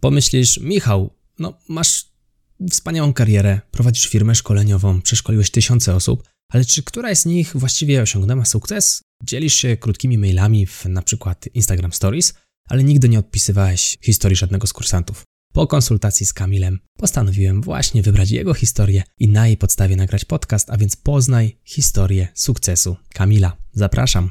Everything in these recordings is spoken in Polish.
Pomyślisz, Michał, no masz wspaniałą karierę, prowadzisz firmę szkoleniową, przeszkoliłeś tysiące osób, ale czy któraś z nich właściwie osiągnęła sukces? Dzielisz się krótkimi mailami w na przykład Instagram Stories, ale nigdy nie odpisywałeś historii żadnego z kursantów. Po konsultacji z Kamilem postanowiłem właśnie wybrać jego historię i na jej podstawie nagrać podcast, a więc poznaj historię sukcesu Kamila. Zapraszam.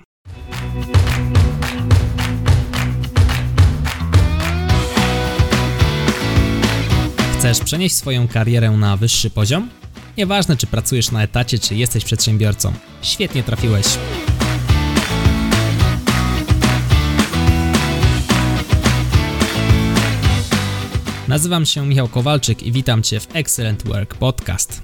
Chcesz przenieść swoją karierę na wyższy poziom? Nieważne, czy pracujesz na etacie, czy jesteś przedsiębiorcą. Świetnie trafiłeś. Nazywam się Michał Kowalczyk i witam Cię w Excellent Work Podcast.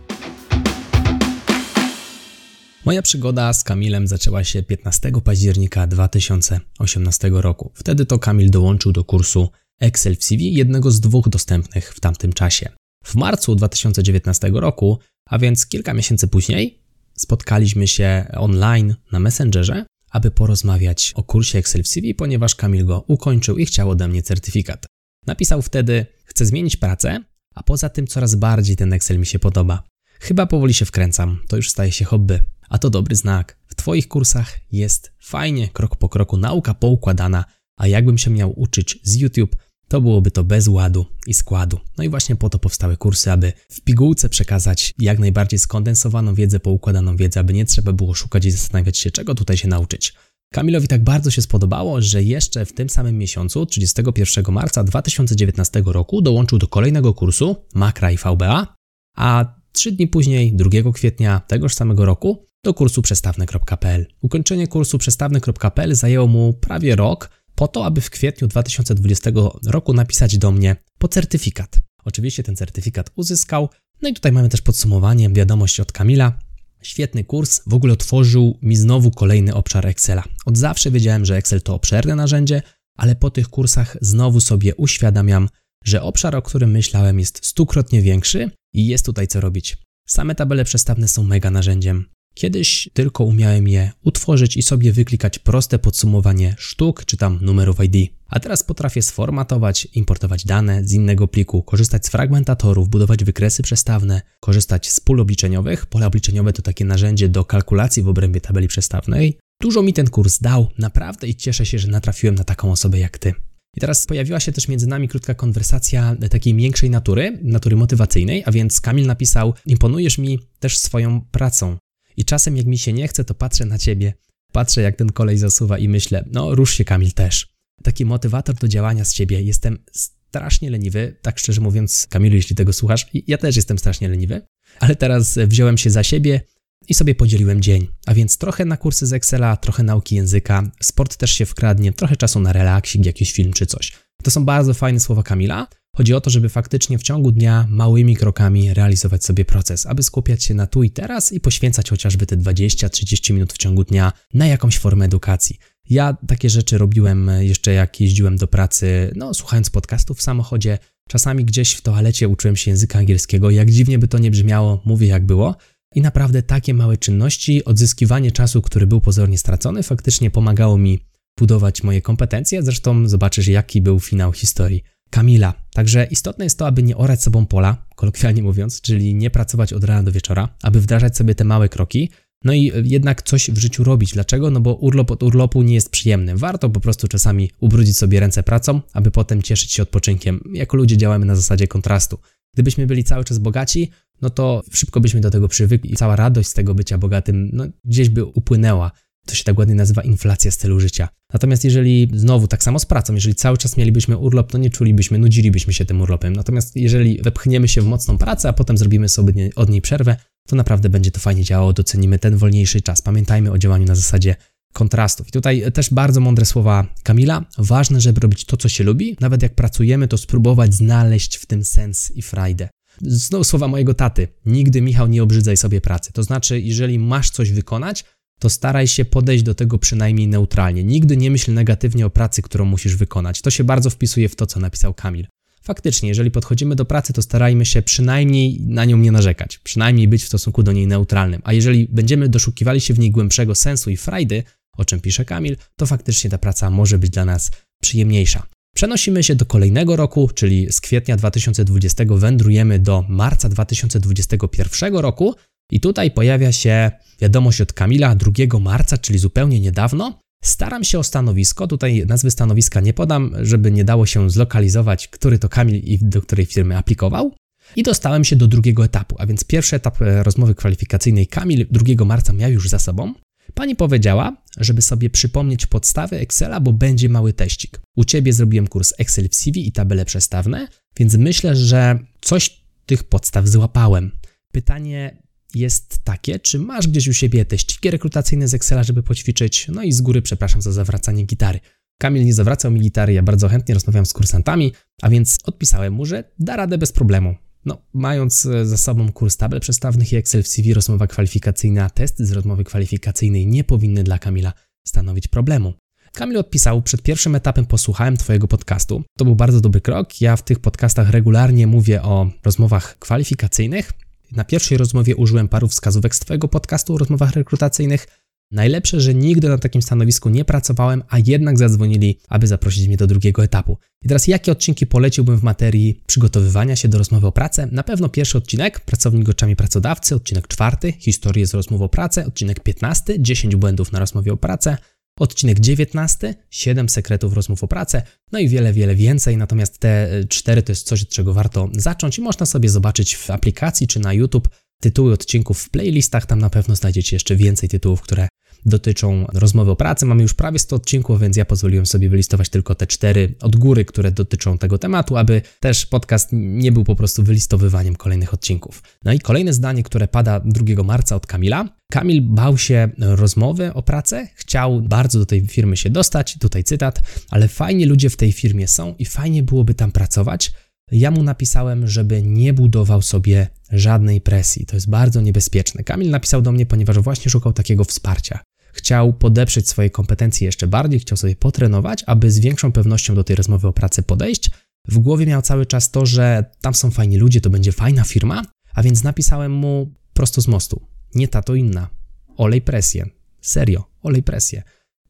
Moja przygoda z Kamilem zaczęła się 15 października 2018 roku. Wtedy to Kamil dołączył do kursu Excel w CV, jednego z dwóch dostępnych w tamtym czasie. W marcu 2019 roku, a więc kilka miesięcy później, spotkaliśmy się online na Messengerze, aby porozmawiać o kursie Excel w CV, ponieważ Kamil go ukończył i chciał ode mnie certyfikat. Napisał wtedy: Chcę zmienić pracę, a poza tym coraz bardziej ten Excel mi się podoba. Chyba powoli się wkręcam, to już staje się hobby. A to dobry znak. W Twoich kursach jest fajnie, krok po kroku, nauka poukładana, a jakbym się miał uczyć z YouTube, to byłoby to bez ładu i składu. No i właśnie po to powstały kursy, aby w pigułce przekazać jak najbardziej skondensowaną wiedzę, poukładaną wiedzę, aby nie trzeba było szukać i zastanawiać się, czego tutaj się nauczyć. Kamilowi tak bardzo się spodobało, że jeszcze w tym samym miesiącu, 31 marca 2019 roku, dołączył do kolejnego kursu Makra i VBA, a trzy dni później, 2 kwietnia tegoż samego roku, do kursu przestawne.pl. Ukończenie kursu przestawne.pl zajęło mu prawie rok, po to, aby w kwietniu 2020 roku napisać do mnie po certyfikat. Oczywiście ten certyfikat uzyskał. No i tutaj mamy też podsumowanie, wiadomość od Kamila. Świetny kurs, w ogóle otworzył mi znowu kolejny obszar Excela. Od zawsze wiedziałem, że Excel to obszerne narzędzie, ale po tych kursach znowu sobie uświadamiam, że obszar, o którym myślałem, jest stukrotnie większy i jest tutaj co robić. Same tabele przestawne są mega narzędziem. Kiedyś tylko umiałem je utworzyć i sobie wyklikać proste podsumowanie sztuk czy tam numerów ID. A teraz potrafię sformatować, importować dane z innego pliku, korzystać z fragmentatorów, budować wykresy przestawne, korzystać z pól obliczeniowych. Pole obliczeniowe to takie narzędzie do kalkulacji w obrębie tabeli przestawnej. Dużo mi ten kurs dał, naprawdę i cieszę się, że natrafiłem na taką osobę jak ty. I teraz pojawiła się też między nami krótka konwersacja takiej większej natury, natury motywacyjnej, a więc Kamil napisał: Imponujesz mi też swoją pracą. I czasem jak mi się nie chce, to patrzę na ciebie, patrzę jak ten kolej zasuwa i myślę, no rusz się Kamil też. Taki motywator do działania z ciebie. Jestem strasznie leniwy, tak szczerze mówiąc, Kamilu, jeśli tego słuchasz, ja też jestem strasznie leniwy, ale teraz wziąłem się za siebie i sobie podzieliłem dzień. A więc trochę na kursy z Excela, trochę nauki języka, sport też się wkradnie, trochę czasu na relaksik, jakiś film czy coś. To są bardzo fajne słowa Kamila, Chodzi o to, żeby faktycznie w ciągu dnia małymi krokami realizować sobie proces, aby skupiać się na tu i teraz i poświęcać chociażby te 20-30 minut w ciągu dnia na jakąś formę edukacji. Ja takie rzeczy robiłem jeszcze jak jeździłem do pracy, no słuchając podcastów w samochodzie, czasami gdzieś w toalecie uczyłem się języka angielskiego, jak dziwnie by to nie brzmiało, mówię jak było. I naprawdę takie małe czynności, odzyskiwanie czasu, który był pozornie stracony, faktycznie pomagało mi budować moje kompetencje. Zresztą zobaczysz, jaki był finał historii. Kamila. Także istotne jest to, aby nie orać sobą pola, kolokwialnie mówiąc, czyli nie pracować od rana do wieczora, aby wdrażać sobie te małe kroki, no i jednak coś w życiu robić. Dlaczego? No bo urlop od urlopu nie jest przyjemny. Warto po prostu czasami ubrudzić sobie ręce pracą, aby potem cieszyć się odpoczynkiem. Jako ludzie działamy na zasadzie kontrastu. Gdybyśmy byli cały czas bogaci, no to szybko byśmy do tego przywykli i cała radość z tego bycia bogatym no, gdzieś by upłynęła. To się tak ładnie nazywa inflacja stylu życia. Natomiast jeżeli znowu tak samo z pracą, jeżeli cały czas mielibyśmy urlop, to nie czulibyśmy, nudzilibyśmy się tym urlopem. Natomiast jeżeli wepchniemy się w mocną pracę, a potem zrobimy sobie od niej przerwę, to naprawdę będzie to fajnie działało, docenimy ten wolniejszy czas. Pamiętajmy o działaniu na zasadzie kontrastów. I tutaj też bardzo mądre słowa Kamila. Ważne, żeby robić to, co się lubi. Nawet jak pracujemy, to spróbować znaleźć w tym sens i frajdę. Znowu słowa mojego taty. Nigdy, Michał, nie obrzydzaj sobie pracy. To znaczy, jeżeli masz coś wykonać, to staraj się podejść do tego przynajmniej neutralnie. Nigdy nie myśl negatywnie o pracy, którą musisz wykonać. To się bardzo wpisuje w to, co napisał Kamil. Faktycznie, jeżeli podchodzimy do pracy, to starajmy się przynajmniej na nią nie narzekać, przynajmniej być w stosunku do niej neutralnym. A jeżeli będziemy doszukiwali się w niej głębszego sensu i frajdy, o czym pisze Kamil, to faktycznie ta praca może być dla nas przyjemniejsza. Przenosimy się do kolejnego roku, czyli z kwietnia 2020 wędrujemy do marca 2021 roku i tutaj pojawia się wiadomość od Kamila 2 marca, czyli zupełnie niedawno. Staram się o stanowisko, tutaj nazwy stanowiska nie podam, żeby nie dało się zlokalizować, który to Kamil i do której firmy aplikował. I dostałem się do drugiego etapu, a więc pierwszy etap e, rozmowy kwalifikacyjnej Kamil 2 marca miał już za sobą. Pani powiedziała, żeby sobie przypomnieć podstawy Excela, bo będzie mały teścik. U ciebie zrobiłem kurs Excel w CV i tabele przestawne, więc myślę, że coś tych podstaw złapałem. Pytanie jest takie, czy masz gdzieś u siebie teściki rekrutacyjne z Excela, żeby poćwiczyć? No i z góry przepraszam za zawracanie gitary. Kamil nie zawracał mi gitary, ja bardzo chętnie rozmawiam z kursantami, a więc odpisałem mu, że da radę bez problemu. No, mając e, za sobą kurs tabel przestawnych i Excel w CV, rozmowa kwalifikacyjna, testy z rozmowy kwalifikacyjnej nie powinny dla Kamila stanowić problemu. Kamil odpisał, przed pierwszym etapem posłuchałem Twojego podcastu. To był bardzo dobry krok. Ja w tych podcastach regularnie mówię o rozmowach kwalifikacyjnych. Na pierwszej rozmowie użyłem paru wskazówek z Twojego podcastu o rozmowach rekrutacyjnych. Najlepsze, że nigdy na takim stanowisku nie pracowałem, a jednak zadzwonili, aby zaprosić mnie do drugiego etapu. I teraz jakie odcinki poleciłbym w materii przygotowywania się do rozmowy o pracę? Na pewno pierwszy odcinek, pracownik oczami pracodawcy, odcinek czwarty, historię z rozmową o pracę, odcinek 15, 10 błędów na rozmowie o pracę, Odcinek 19, 7 sekretów rozmów o pracę, no i wiele, wiele więcej. Natomiast te cztery to jest coś, od czego warto zacząć i można sobie zobaczyć w aplikacji czy na YouTube tytuły odcinków w playlistach. Tam na pewno znajdziecie jeszcze więcej tytułów, które dotyczą rozmowy o pracy. Mamy już prawie 100 odcinków, więc ja pozwoliłem sobie wylistować tylko te cztery od góry, które dotyczą tego tematu, aby też podcast nie był po prostu wylistowywaniem kolejnych odcinków. No i kolejne zdanie, które pada 2 marca od Kamila. Kamil bał się rozmowy o pracę, chciał bardzo do tej firmy się dostać, tutaj cytat, ale fajnie ludzie w tej firmie są i fajnie byłoby tam pracować. Ja mu napisałem, żeby nie budował sobie żadnej presji. To jest bardzo niebezpieczne. Kamil napisał do mnie, ponieważ właśnie szukał takiego wsparcia chciał podeprzeć swoje kompetencje jeszcze bardziej, chciał sobie potrenować, aby z większą pewnością do tej rozmowy o pracę podejść. W głowie miał cały czas to, że tam są fajni ludzie, to będzie fajna firma, a więc napisałem mu prosto z mostu. Nie ta, to inna. Olej presję. Serio, olej presję.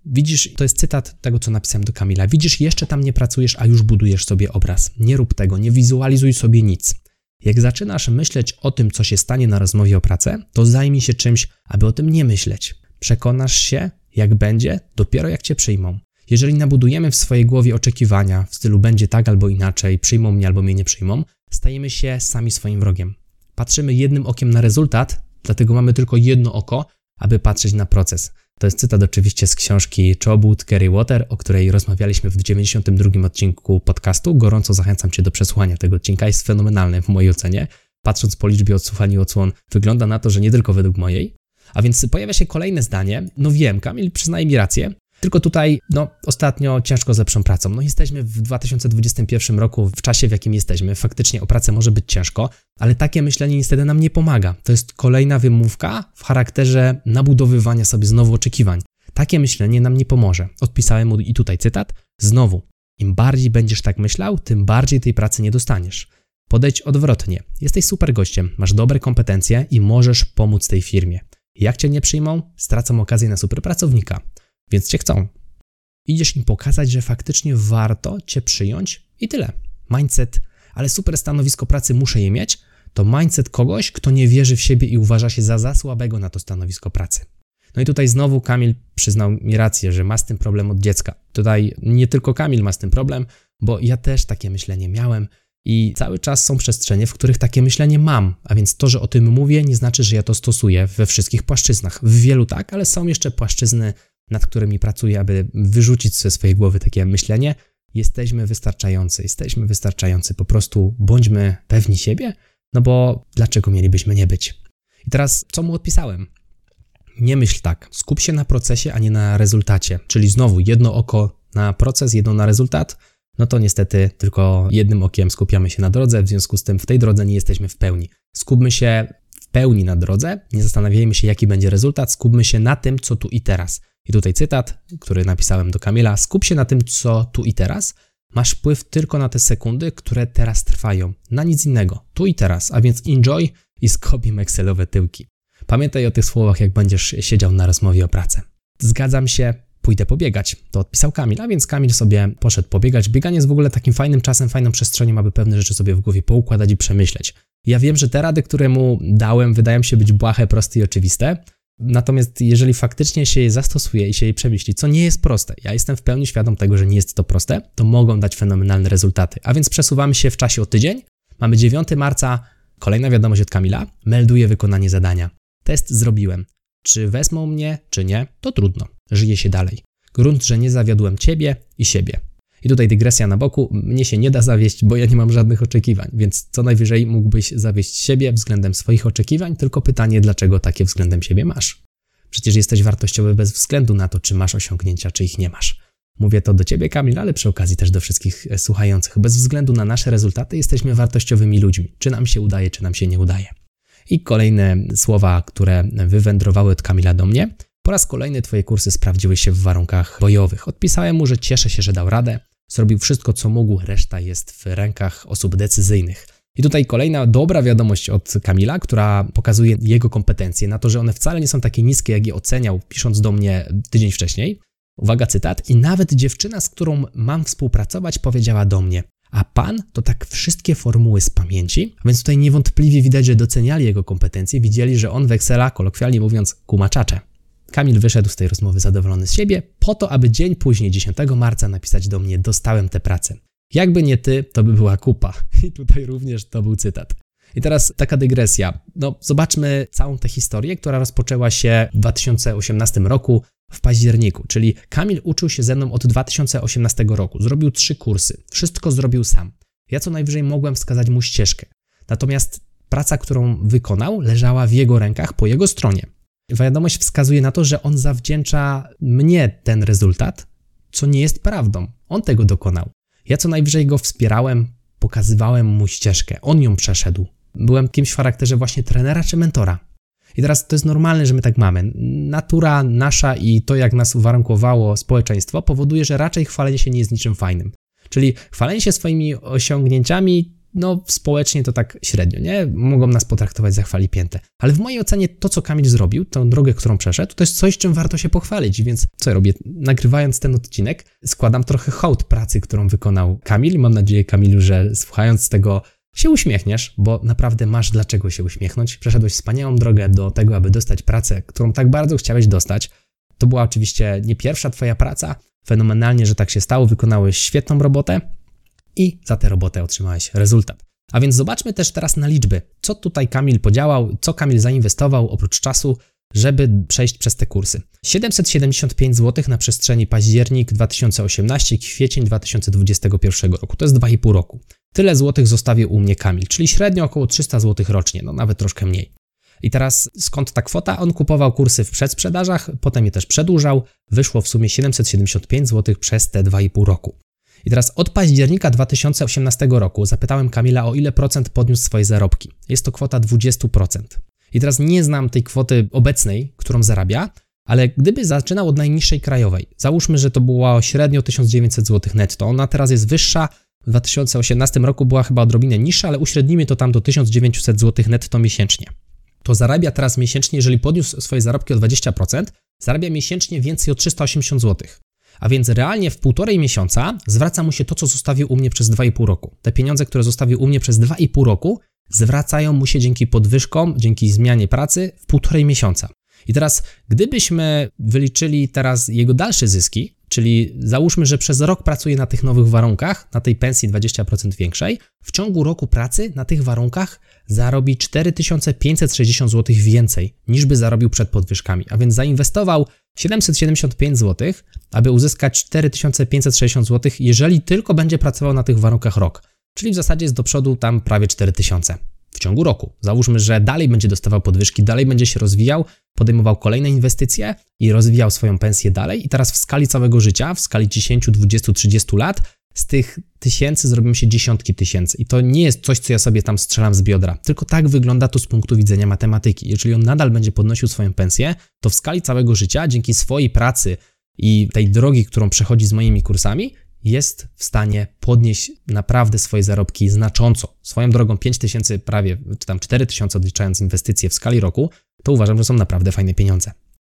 Widzisz, to jest cytat tego, co napisałem do Kamila. Widzisz, jeszcze tam nie pracujesz, a już budujesz sobie obraz. Nie rób tego, nie wizualizuj sobie nic. Jak zaczynasz myśleć o tym, co się stanie na rozmowie o pracę, to zajmij się czymś, aby o tym nie myśleć. Przekonasz się, jak będzie, dopiero jak cię przyjmą. Jeżeli nabudujemy w swojej głowie oczekiwania w stylu będzie tak albo inaczej, przyjmą mnie albo mnie nie przyjmą, stajemy się sami swoim wrogiem. Patrzymy jednym okiem na rezultat, dlatego mamy tylko jedno oko, aby patrzeć na proces. To jest cytat oczywiście z książki Chobut Kerry Water, o której rozmawialiśmy w 92 odcinku podcastu. Gorąco zachęcam Cię do przesłuchania tego odcinka, jest fenomenalny w mojej ocenie. Patrząc po liczbie odsłuchań i odsłon, wygląda na to, że nie tylko według mojej. A więc pojawia się kolejne zdanie. No wiem, Kamil przyznaje mi rację. Tylko tutaj, no, ostatnio ciężko z lepszą pracą. No, jesteśmy w 2021 roku, w czasie, w jakim jesteśmy. Faktycznie o pracę może być ciężko, ale takie myślenie niestety nam nie pomaga. To jest kolejna wymówka w charakterze nabudowywania sobie znowu oczekiwań. Takie myślenie nam nie pomoże. Odpisałem mu i tutaj cytat. Znowu, im bardziej będziesz tak myślał, tym bardziej tej pracy nie dostaniesz. Podejdź odwrotnie. Jesteś super gościem, masz dobre kompetencje i możesz pomóc tej firmie. Jak cię nie przyjmą, stracą okazję na super pracownika, więc cię chcą. Idziesz im pokazać, że faktycznie warto cię przyjąć i tyle. Mindset, ale super stanowisko pracy muszę je mieć, to mindset kogoś, kto nie wierzy w siebie i uważa się za za słabego na to stanowisko pracy. No i tutaj znowu Kamil przyznał mi rację, że ma z tym problem od dziecka. Tutaj nie tylko Kamil ma z tym problem, bo ja też takie myślenie miałem i cały czas są przestrzenie, w których takie myślenie mam, a więc to, że o tym mówię, nie znaczy, że ja to stosuję we wszystkich płaszczyznach. W wielu tak, ale są jeszcze płaszczyzny, nad którymi pracuję, aby wyrzucić ze swojej głowy takie myślenie. Jesteśmy wystarczający, jesteśmy wystarczający, po prostu bądźmy pewni siebie, no bo dlaczego mielibyśmy nie być? I teraz, co mu odpisałem? Nie myśl tak, skup się na procesie, a nie na rezultacie, czyli znowu jedno oko na proces, jedno na rezultat no to niestety tylko jednym okiem skupiamy się na drodze, w związku z tym w tej drodze nie jesteśmy w pełni. Skupmy się w pełni na drodze, nie zastanawiajmy się, jaki będzie rezultat, skupmy się na tym, co tu i teraz. I tutaj cytat, który napisałem do Kamila: skup się na tym, co tu i teraz. Masz wpływ tylko na te sekundy, które teraz trwają, na nic innego, tu i teraz, a więc enjoy i skobim Excelowe tyłki. Pamiętaj o tych słowach, jak będziesz siedział na rozmowie o pracę. Zgadzam się, pójdę pobiegać. To odpisał Kamil, a więc Kamil sobie poszedł pobiegać. Bieganie jest w ogóle takim fajnym czasem, fajną przestrzenią, aby pewne rzeczy sobie w głowie poukładać i przemyśleć. Ja wiem, że te rady, które mu dałem, wydają się być błahe, proste i oczywiste, Natomiast jeżeli faktycznie się je zastosuje i się je przemyśli, co nie jest proste, ja jestem w pełni świadom tego, że nie jest to proste, to mogą dać fenomenalne rezultaty. A więc przesuwamy się w czasie o tydzień. Mamy 9 marca, kolejna wiadomość od Kamila, melduje wykonanie zadania. Test zrobiłem. Czy wezmą mnie, czy nie, to trudno. Żyje się dalej. Grunt, że nie zawiodłem ciebie i siebie. I tutaj dygresja na boku, mnie się nie da zawieść, bo ja nie mam żadnych oczekiwań, więc co najwyżej mógłbyś zawieść siebie względem swoich oczekiwań, tylko pytanie, dlaczego takie względem siebie masz. Przecież jesteś wartościowy bez względu na to, czy masz osiągnięcia, czy ich nie masz. Mówię to do Ciebie, Kamil, ale przy okazji też do wszystkich e, słuchających. Bez względu na nasze rezultaty jesteśmy wartościowymi ludźmi. Czy nam się udaje, czy nam się nie udaje. I kolejne słowa, które wywędrowały od Kamila do mnie. Po raz kolejny Twoje kursy sprawdziły się w warunkach bojowych. Odpisałem mu, że cieszę się, że dał radę. Zrobił wszystko, co mógł, reszta jest w rękach osób decyzyjnych. I tutaj kolejna dobra wiadomość od Kamila, która pokazuje jego kompetencje na to, że one wcale nie są takie niskie, jak je oceniał, pisząc do mnie tydzień wcześniej. Uwaga, cytat. I nawet dziewczyna, z którą mam współpracować, powiedziała do mnie: A pan to tak wszystkie formuły z pamięci. A więc tutaj niewątpliwie widać, że doceniali jego kompetencje, widzieli, że on w Excela, kolokwialnie mówiąc, kumaczacze. Kamil wyszedł z tej rozmowy zadowolony z siebie, po to, aby dzień później, 10 marca, napisać do mnie: Dostałem tę pracę. Jakby nie ty, to by była kupa. I tutaj również to był cytat. I teraz taka dygresja. No, zobaczmy całą tę historię, która rozpoczęła się w 2018 roku w październiku. Czyli Kamil uczył się ze mną od 2018 roku. Zrobił trzy kursy. Wszystko zrobił sam. Ja co najwyżej mogłem wskazać mu ścieżkę. Natomiast praca, którą wykonał, leżała w jego rękach po jego stronie. Wiadomość wskazuje na to, że on zawdzięcza mnie ten rezultat, co nie jest prawdą. On tego dokonał. Ja co najwyżej go wspierałem, pokazywałem mu ścieżkę, on ją przeszedł. Byłem kimś w charakterze właśnie trenera czy mentora. I teraz to jest normalne, że my tak mamy. Natura nasza i to, jak nas uwarunkowało społeczeństwo, powoduje, że raczej chwalenie się nie jest niczym fajnym. Czyli chwalenie się swoimi osiągnięciami no społecznie to tak średnio, nie? Mogą nas potraktować za chwali pięte. Ale w mojej ocenie to, co Kamil zrobił, tę drogę, którą przeszedł, to jest coś, czym warto się pochwalić, więc co ja robię? Nagrywając ten odcinek, składam trochę hołd pracy, którą wykonał Kamil. Mam nadzieję, Kamilu, że słuchając tego się uśmiechniesz, bo naprawdę masz dlaczego się uśmiechnąć. Przeszedłeś wspaniałą drogę do tego, aby dostać pracę, którą tak bardzo chciałeś dostać. To była oczywiście nie pierwsza twoja praca. Fenomenalnie, że tak się stało, wykonałeś świetną robotę i za tę robotę otrzymałeś rezultat. A więc zobaczmy też teraz na liczby. Co tutaj Kamil podziałał, co Kamil zainwestował oprócz czasu, żeby przejść przez te kursy. 775 zł na przestrzeni październik 2018, kwiecień 2021 roku. To jest 2,5 roku. Tyle złotych zostawił u mnie Kamil, czyli średnio około 300 zł rocznie, no nawet troszkę mniej. I teraz skąd ta kwota? On kupował kursy w przedsprzedażach, potem je też przedłużał. Wyszło w sumie 775 zł przez te 2,5 roku. I teraz od października 2018 roku zapytałem Kamila, o ile procent podniósł swoje zarobki. Jest to kwota 20%. I teraz nie znam tej kwoty obecnej, którą zarabia, ale gdyby zaczynał od najniższej krajowej, załóżmy, że to była średnio 1900 zł netto, ona teraz jest wyższa, w 2018 roku była chyba odrobinę niższa, ale uśrednimy to tam do 1900 zł netto miesięcznie. To zarabia teraz miesięcznie, jeżeli podniósł swoje zarobki o 20%, zarabia miesięcznie więcej o 380 zł. A więc realnie w półtorej miesiąca zwraca mu się to, co zostawił u mnie przez 2,5 roku. Te pieniądze, które zostawił u mnie przez 2,5 roku, zwracają mu się dzięki podwyżkom, dzięki zmianie pracy w półtorej miesiąca. I teraz, gdybyśmy wyliczyli teraz jego dalsze zyski, czyli załóżmy, że przez rok pracuje na tych nowych warunkach, na tej pensji 20% większej, w ciągu roku pracy na tych warunkach zarobi 4560 zł więcej niż by zarobił przed podwyżkami. A więc zainwestował 775 zł, aby uzyskać 4560 zł, jeżeli tylko będzie pracował na tych warunkach rok. Czyli w zasadzie jest do przodu tam prawie 4000 w ciągu roku. Załóżmy, że dalej będzie dostawał podwyżki, dalej będzie się rozwijał, podejmował kolejne inwestycje i rozwijał swoją pensję dalej. I teraz w skali całego życia, w skali 10, 20, 30 lat, z tych tysięcy zrobią się dziesiątki tysięcy. I to nie jest coś, co ja sobie tam strzelam z biodra. Tylko tak wygląda to z punktu widzenia matematyki. Jeżeli on nadal będzie podnosił swoją pensję, to w skali całego życia, dzięki swojej pracy i tej drogi, którą przechodzi z moimi kursami, jest w stanie podnieść naprawdę swoje zarobki znacząco. Swoją drogą 5 tysięcy prawie, czy tam 4 tysiące odliczając inwestycje w skali roku, to uważam, że są naprawdę fajne pieniądze.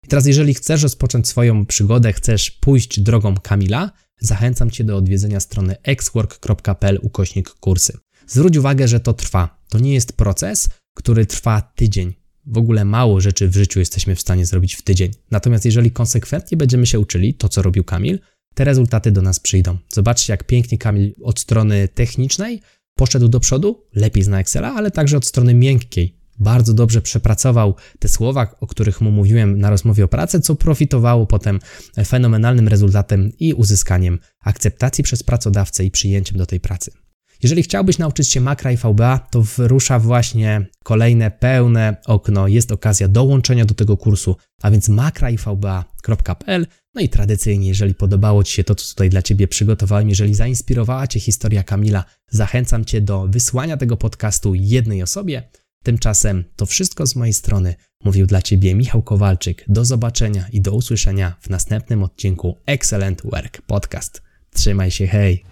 I teraz, jeżeli chcesz rozpocząć swoją przygodę, chcesz pójść drogą Kamila, zachęcam Cię do odwiedzenia strony xwork.pl ukośnik kursy. Zwróć uwagę, że to trwa. To nie jest proces, który trwa tydzień. W ogóle mało rzeczy w życiu jesteśmy w stanie zrobić w tydzień. Natomiast jeżeli konsekwentnie będziemy się uczyli, to co robił Kamil, te rezultaty do nas przyjdą. Zobaczcie, jak pięknie Kamil od strony technicznej poszedł do przodu, lepiej zna Excela, ale także od strony miękkiej. Bardzo dobrze przepracował te słowa, o których mu mówiłem na rozmowie o pracy, co profitowało potem fenomenalnym rezultatem i uzyskaniem akceptacji przez pracodawcę i przyjęciem do tej pracy. Jeżeli chciałbyś nauczyć się makra i VBA, to wyrusza właśnie kolejne pełne okno. Jest okazja dołączenia do tego kursu, a więc makraivba.pl. No i tradycyjnie, jeżeli podobało Ci się to, co tutaj dla Ciebie przygotowałem, jeżeli zainspirowała Cię historia Kamila, zachęcam Cię do wysłania tego podcastu jednej osobie. Tymczasem to wszystko z mojej strony. Mówił dla Ciebie Michał Kowalczyk. Do zobaczenia i do usłyszenia w następnym odcinku Excellent Work Podcast. Trzymaj się, hej!